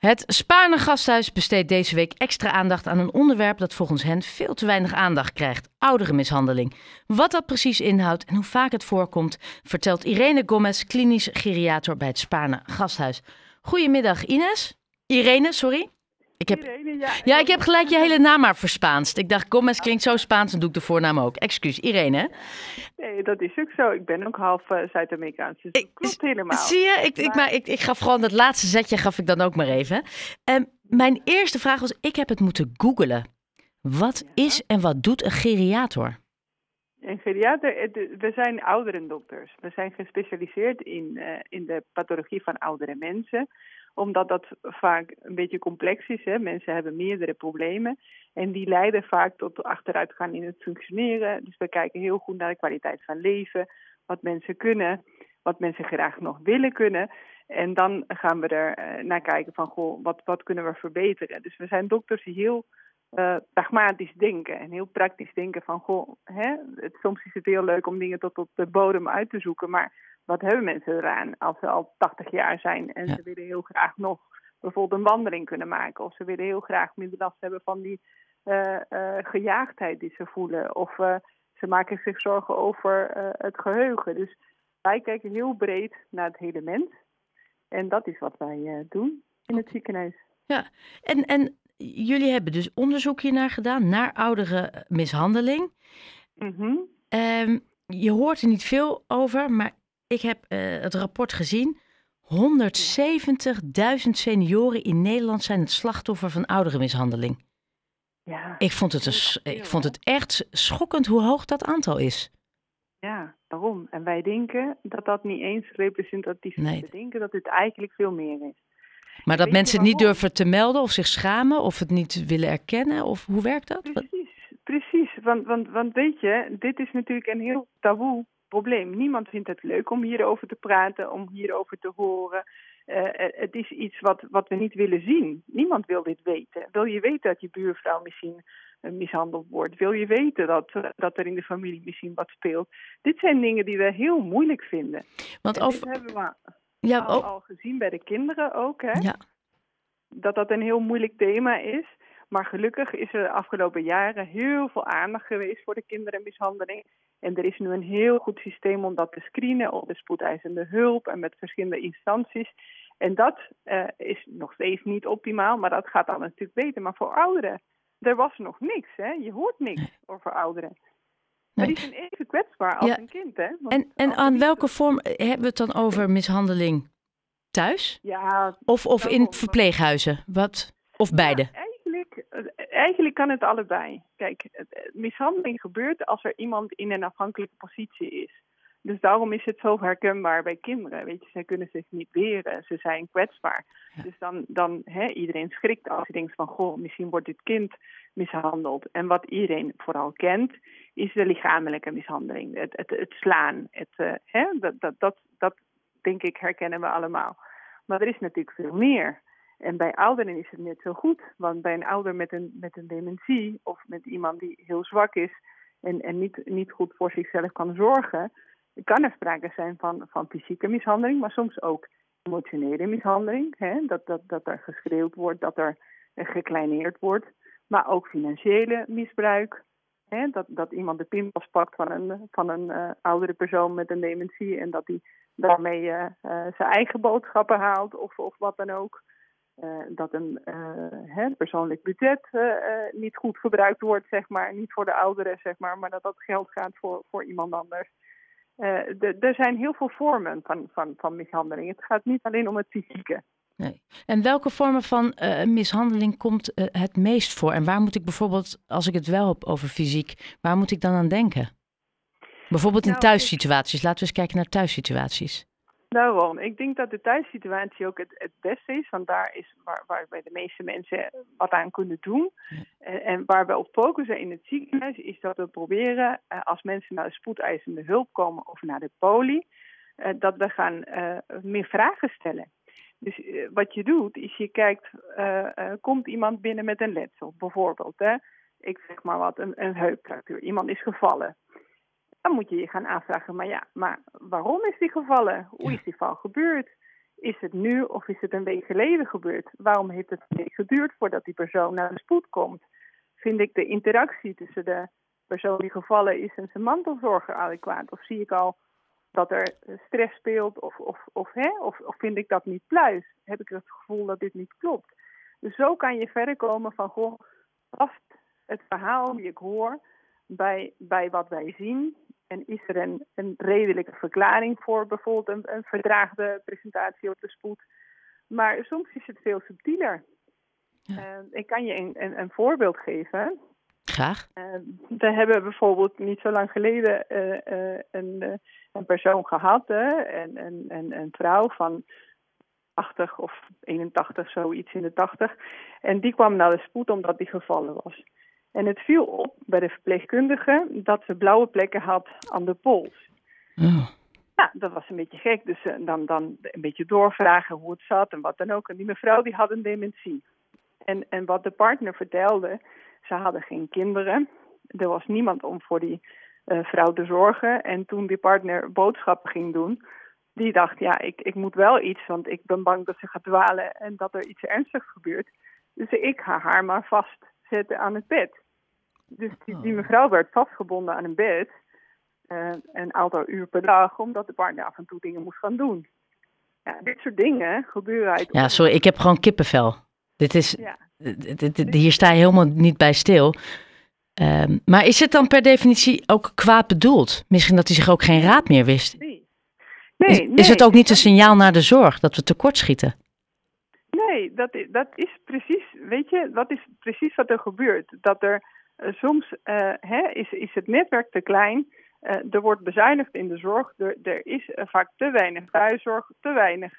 Het Spaarne Gasthuis besteedt deze week extra aandacht aan een onderwerp dat volgens hen veel te weinig aandacht krijgt: ouderenmishandeling. Wat dat precies inhoudt en hoe vaak het voorkomt, vertelt Irene Gomez, klinisch geriator bij het Spaarne Gasthuis. Goedemiddag, Ines. Irene, sorry. Ik heb, Irene, ja. ja, ik heb gelijk je hele naam maar verspaanst. Ik dacht, Gomez klinkt zo Spaans, dan doe ik de voornaam ook. Excuus, Irene. hè? Nee, dat is ook zo. Ik ben ook half eh, Zuid-Amerikaans, dus dat Ik- klopt helemaal. Zie je, ik, ik, Maar- maar ik, ik gaf gewoon dat laatste zetje gaf ik dan ook maar even. Ehm, mijn eerste vraag was, ik heb het moeten googelen. Wat Ja. is en wat doet een geriator? En geriater, we zijn ouderendokters. We zijn gespecialiseerd in, eh, in de pathologie van oudere mensen. Omdat dat vaak een beetje complex is. Hè? Mensen hebben meerdere problemen. En die leiden vaak tot achteruitgaan in het functioneren. Dus we kijken heel goed naar de kwaliteit van leven. Wat mensen kunnen. Wat mensen graag nog willen kunnen. En dan gaan we er eh, naar kijken van, goh, wat, wat kunnen we verbeteren? Dus we zijn dokters die heel eh, pragmatisch denken en heel praktisch denken van, goh, hè, het, soms is het heel leuk om dingen tot op de bodem uit te zoeken, maar wat hebben mensen eraan als ze al 80 jaar zijn en Ja. ze willen heel graag nog bijvoorbeeld een wandeling kunnen maken of ze willen heel graag minder last hebben van die eh, gejaagdheid die ze voelen of eh, ze maken zich zorgen over het geheugen. Dus wij kijken heel breed naar het hele mens en dat is wat wij doen in het ziekenhuis. En, en jullie hebben dus onderzoek hiernaar gedaan, naar ouderenmishandeling. Mhm. Ehm, je hoort er niet veel over, maar ik heb eh, het rapport gezien. 170.000 senioren in Nederland zijn het slachtoffer van ouderenmishandeling. Ja. Ik vond het, een, ik vond het echt schokkend hoe hoog dat aantal is. Ja, daarom. En wij denken dat dat niet eens representatief is. Nee. We denken dat het eigenlijk veel meer is. Maar dat mensen het niet waarom? durven te melden of zich schamen of het niet willen erkennen? Of hoe werkt dat? Precies, precies. Want, want, want weet je, dit is natuurlijk een heel taboe probleem. Niemand vindt het leuk om hierover te praten, om hierover te horen. Eh, eh, het is iets wat, wat we niet willen zien. Niemand wil dit weten. Wil je weten dat je buurvrouw misschien eh, mishandeld wordt? Wil je weten dat, dat er in de familie misschien wat speelt? Dit zijn dingen die we heel moeilijk vinden. Want En over, dit hebben we ja, al, al gezien bij de kinderen ook, hè? ja, dat dat een heel moeilijk thema is. Maar gelukkig is er de afgelopen jaren heel veel aandacht geweest voor de kinderenmishandeling. En er is nu een heel goed systeem om dat te screenen op de spoedeisende hulp en met verschillende instanties. En dat eh, is nog steeds niet optimaal, maar dat gaat dan natuurlijk beter. Maar voor ouderen, er was nog niks, hè? Je hoort niks over ouderen. Maar die zijn even kwetsbaar als Ja. een kind, hè? Want en, en aan welke vorm eh, hebben we het dan over mishandeling thuis? Ja, Of, of in verpleeghuizen? Wat? Of beide? Ja, eigenlijk, kan het allebei. Kijk, mishandeling gebeurt als er iemand in een afhankelijke positie is. Dus daarom is het zo herkenbaar bij kinderen. Weet je, zij kunnen zich niet weren, ze zijn kwetsbaar. Ja. Dus dan, dan hè, iedereen schrikt als je denkt van, goh, misschien wordt dit kind mishandeld. En wat iedereen vooral kent, is de lichamelijke mishandeling. Het, het, het slaan. Het, eh, hè, dat, dat, dat, dat denk ik herkennen we allemaal. Maar er is natuurlijk veel meer. En bij ouderen is het net zo goed. Want bij een ouder met een, met een dementie of met iemand die heel zwak is en, en niet, niet goed voor zichzelf kan zorgen, kan er sprake zijn van, van fysieke mishandeling, maar soms ook emotionele mishandeling. Hè? Dat, dat, dat er geschreeuwd wordt, dat er eh, gekleineerd wordt. Maar ook financiële misbruik. Hè? Dat, dat iemand de pinpas pakt van een, van een eh, oudere persoon met een dementie en dat hij daarmee eh, zijn eigen boodschappen haalt of, of wat dan ook. Eh, dat een eh, hè, persoonlijk budget eh, niet goed gebruikt wordt, zeg maar. Niet voor de ouderen, zeg maar, maar dat dat geld gaat voor, voor iemand anders. De- er zijn heel veel vormen van, van, van mishandeling. Het gaat niet alleen om het fysieke. Nee. En welke vormen van mishandeling komt het meest voor? En waar moet ik bijvoorbeeld, als ik het wel heb over fysiek, waar moet ik dan aan denken? Bijvoorbeeld in Nou, thuissituaties. Laten we eens kijken naar thuissituaties. Daarom, ik denk dat de thuissituatie ook het, het beste is, want daar is waar, waar wij de meeste mensen wat aan kunnen doen. En, en waar we op focussen in het ziekenhuis is dat we proberen, eh, als mensen naar de spoedeisende hulp komen of naar de poli, eh, dat we gaan eh, meer vragen stellen. Dus eh, wat je doet, is je kijkt, eh, eh, komt iemand binnen met een letsel, bijvoorbeeld, hè? ik zeg maar wat, een, een heupfractuur. Iemand is gevallen. Dan moet je je gaan afvragen, maar ja, maar waarom is die gevallen? Hoe is die val gebeurd? is het nu of is het een week geleden gebeurd? Waarom heeft het een week geduurd voordat die persoon naar de spoed komt? Vind ik de interactie tussen de persoon die gevallen is en zijn mantelzorger adequaat? Of zie ik al dat er stress speelt of, of, of, hè? of, of vind ik dat niet pluis? Heb ik het gevoel dat dit niet klopt? Dus zo kan je verder komen van, goh, past het verhaal die ik hoor bij, bij wat wij zien? En is er een, een redelijke verklaring voor bijvoorbeeld een, een verdraagde presentatie op de spoed? Maar soms is het veel subtieler. Ja. Uh, ik kan je een, een, een voorbeeld geven. Graag. Uh, we hebben bijvoorbeeld niet zo lang geleden uh, een, een persoon gehad, een, een, een, een vrouw van 80 of 81, zoiets in de 80. En die kwam naar de spoed omdat die gevallen was. En het viel op bij de verpleegkundige dat ze blauwe plekken had aan de pols. Oh. Ja, dat was een beetje gek. Dus uh, dan, dan een beetje doorvragen hoe het zat en wat dan ook. En die mevrouw die had een dementie. En, en wat de partner vertelde, ze hadden geen kinderen. Er was niemand om voor die uh, vrouw te zorgen. En toen die partner boodschappen ging doen, die dacht, ja, ik, ik moet wel iets, want ik ben bang dat ze gaat dwalen en dat er iets ernstigs gebeurt. Dus ik ga haar maar vastzetten aan het bed. Dus die, die mevrouw werd vastgebonden aan een bed, uh, een aantal uur per dag, omdat de partner af en toe dingen moest gaan doen. Ja, dit soort dingen gebeuren uit. Ja, sorry, ik heb gewoon kippenvel. Dit is, ja. dit, dit, hier sta je helemaal niet bij stil. Um, maar is het dan per definitie ook kwaad bedoeld? Misschien dat hij zich ook geen raad meer wist? Nee. Nee, is, nee, is het ook niet een signaal naar de zorg dat we tekortschieten? Nee, dat, dat is precies, weet je, dat is precies wat er gebeurt. Dat er uh, soms uh, hè, is, is het netwerk te klein, uh, er wordt bezuinigd in de zorg, er, er is vaak te weinig thuiszorg, te weinig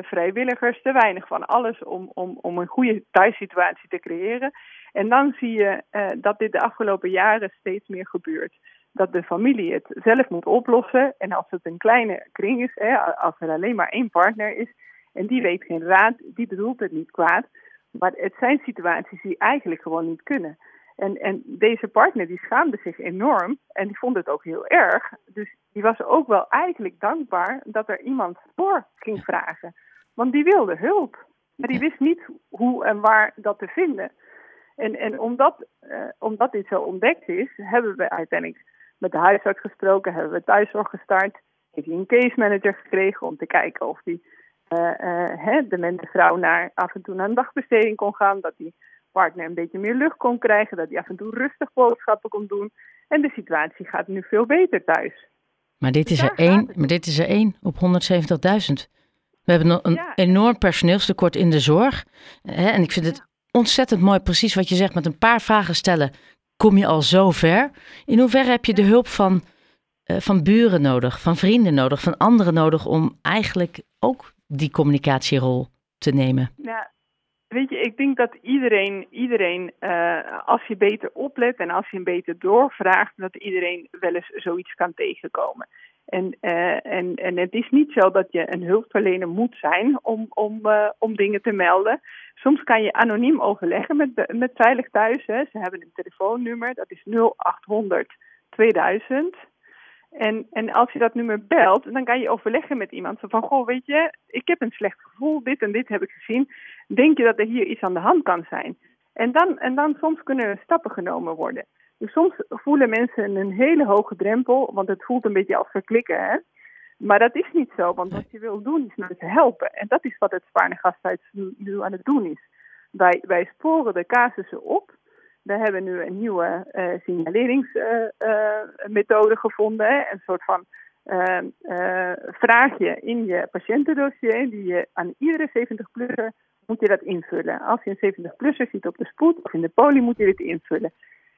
vrijwilligers, te weinig van alles om, om, om een goede thuissituatie te creëren. En dan zie je dat dit de afgelopen jaren steeds meer gebeurt dat de familie het zelf moet oplossen. En als het een kleine kring is, hè, als er alleen maar één partner is en die weet geen raad, die bedoelt het niet kwaad. Maar het zijn situaties die eigenlijk gewoon niet kunnen. En, en deze partner die schaamde zich enorm en die vond het ook heel erg. Dus die was ook wel eigenlijk dankbaar dat er iemand voor ging vragen. Want die wilde hulp. Maar die wist niet hoe en waar dat te vinden. En, en omdat, uh, omdat dit zo ontdekt is, hebben we uiteindelijk met de huisarts gesproken, hebben we thuiszorg gestart. Heeft hij een case manager gekregen om te kijken of die uh, uh, de demente vrouw naar, af en toe naar een dagbesteding kon gaan. Dat die partner een beetje meer lucht kon krijgen. Dat hij af en toe rustig boodschappen kon doen. En de situatie gaat nu veel beter thuis. Maar dit is, er, één, maar dit is er één op 170.000. We hebben een ja. enorm personeelstekort in de zorg. Hè? En ik vind het ontzettend mooi, precies wat je zegt, met een paar vragen stellen kom je al zo ver. In hoeverre heb je de hulp van, uh, van buren nodig, van vrienden nodig, van anderen nodig om eigenlijk ook die communicatierol te nemen? Ja, weet je, ik denk dat iedereen, iedereen uh, als je beter oplet en als je een beter doorvraagt, dat iedereen wel eens zoiets kan tegenkomen. En, uh, en, en het is niet zo dat je een hulpverlener moet zijn om, om, uh, om dingen te melden. Soms kan je anoniem overleggen met, met Veilig Thuis. Hè. Ze hebben een telefoonnummer, dat is 0800 2000. En, en als je dat nummer belt, dan kan je overleggen met iemand. Zo van, goh, weet je, ik heb een slecht gevoel, dit en dit heb ik gezien. Denk je dat er hier iets aan de hand kan zijn? En dan, en dan soms kunnen er stappen genomen worden. Dus soms voelen mensen een hele hoge drempel, want het voelt een beetje als verklikken. Hè? Maar dat is niet zo, want wat je wil doen is mensen helpen. En dat is wat het Spaarne Gasthuis nu aan het doen is. Wij, wij sporen de casussen op. We hebben nu een nieuwe uh, signaleringsmethode uh, uh, gevonden. Een soort van vraagje in je patiëntendossier die je aan iedere 70-plusser moet je dat invullen. Als je een 70-plusser ziet op de spoed of in de poli moet je dit invullen.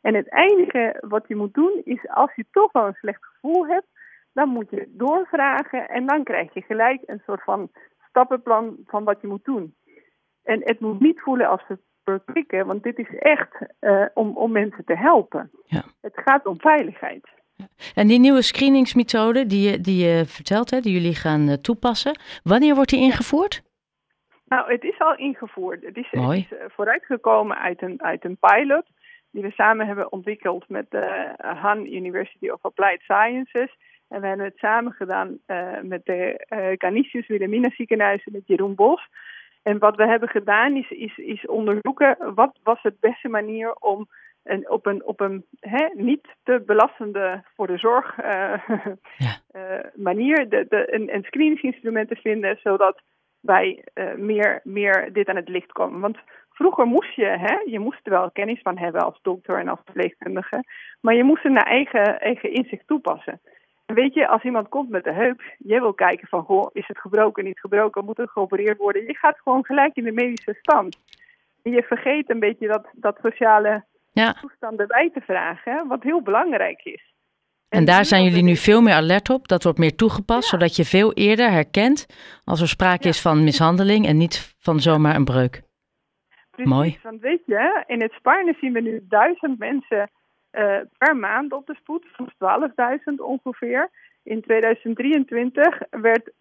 En het enige wat je moet doen is als je toch wel een slecht gevoel hebt, dan moet je doorvragen en dan krijg je gelijk een soort van stappenplan van wat je moet doen. En het moet niet voelen als want dit is echt uh, om, om mensen te helpen. Ja. Het gaat om veiligheid. En die nieuwe screeningsmethode die je, die je vertelt, hè, die jullie gaan uh, toepassen, wanneer wordt die ingevoerd? Nou, het is al ingevoerd. Het is, Mooi. Het is uh, vooruitgekomen uit een, uit een pilot die we samen hebben ontwikkeld met de Han University of Applied Sciences En we hebben het samen gedaan uh, met de uh, Canisius Wilhelmina ziekenhuizen met Jeroen Bos. En wat we hebben gedaan is, is, is onderzoeken wat was de beste manier om een, op een, op een hè, niet te belastende voor de zorg uh, ja. manier de, de, een, een screeningsinstrument te vinden, zodat wij meer, meer dit aan het licht komen. Want vroeger moest je, hè, je moest er wel kennis van hebben als dokter en als verpleegkundige, maar je moest het naar eigen, eigen inzicht toepassen. Weet je, als iemand komt met de heup, jij wil kijken van, goh, is het gebroken, niet gebroken, moet het geopereerd worden? Je gaat gewoon gelijk in de medische stand. En je vergeet een beetje dat, dat sociale ja. toestand erbij te vragen, wat heel belangrijk is. En, daar zijn jullie nu veel meer alert op. Dat wordt meer toegepast, zodat je veel eerder herkent als er sprake is van mishandeling en niet van zomaar een breuk. Precies, Mooi. Want weet je, in het Spanje zien we nu duizend mensen per maand op de spoed, soms 12.000 ongeveer. In 2023 werd 80%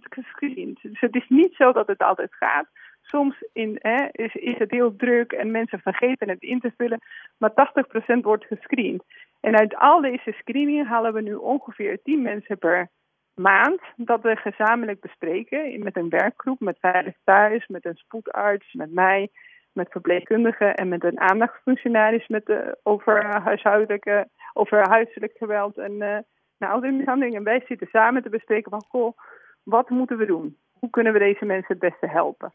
gescreend. Dus het is niet zo dat het altijd gaat. Soms in, hè, is, is het heel druk en mensen vergeten het in te vullen, maar 80% wordt gescreend. En uit al deze screeningen halen we nu ongeveer 10 mensen per maand dat we gezamenlijk bespreken met een werkgroep, met Veilig Thuis, met een spoedarts, met mij met verpleegkundigen en met een aandachtsfunctionaris met de, over, huishoudelijke, over huiselijk geweld en uh, nou, mishandeling. En wij zitten samen te bespreken van, goh, wat moeten we doen? Hoe kunnen we deze mensen het beste helpen?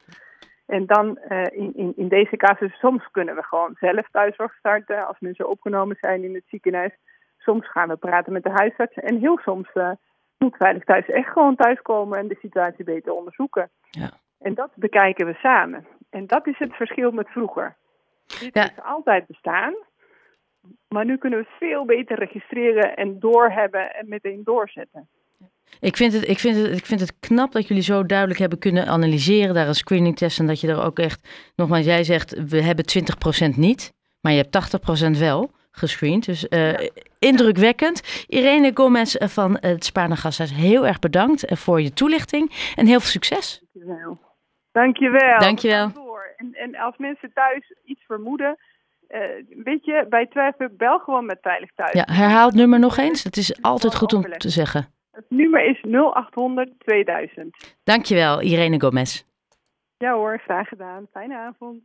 En dan uh, in, in, in deze casus, soms kunnen we gewoon zelf thuiszorg starten als mensen opgenomen zijn in het ziekenhuis. Soms gaan we praten met de huisarts en heel soms uh, moet Veilig Thuis echt gewoon thuiskomen en de situatie beter onderzoeken. Ja. En dat bekijken we samen. En dat is het verschil met vroeger. Dit ja. is altijd bestaan. Maar nu kunnen we veel beter registreren en doorhebben en meteen doorzetten. Ik vind, het, ik, vind het, ik vind het knap dat jullie zo duidelijk hebben kunnen analyseren, daar een screening test. En dat je er ook echt, nogmaals, jij zegt we hebben 20% niet, maar je hebt 80% wel gescreend. Dus uh, ja. indrukwekkend. Irene Gomez van het Spaarne Gasthuis, heel erg bedankt voor je toelichting en heel veel succes. Dankjewel. Dankjewel. Dankjewel. En, en als mensen thuis iets vermoeden, uh, weet je, bij twijfel bel gewoon met Veilig Thuis. Ja, herhaal het nummer nog eens. Het is altijd goed om te zeggen. Het nummer is 0800 2000. Dankjewel, Irene Gomez. Ja hoor, graag gedaan. Fijne avond.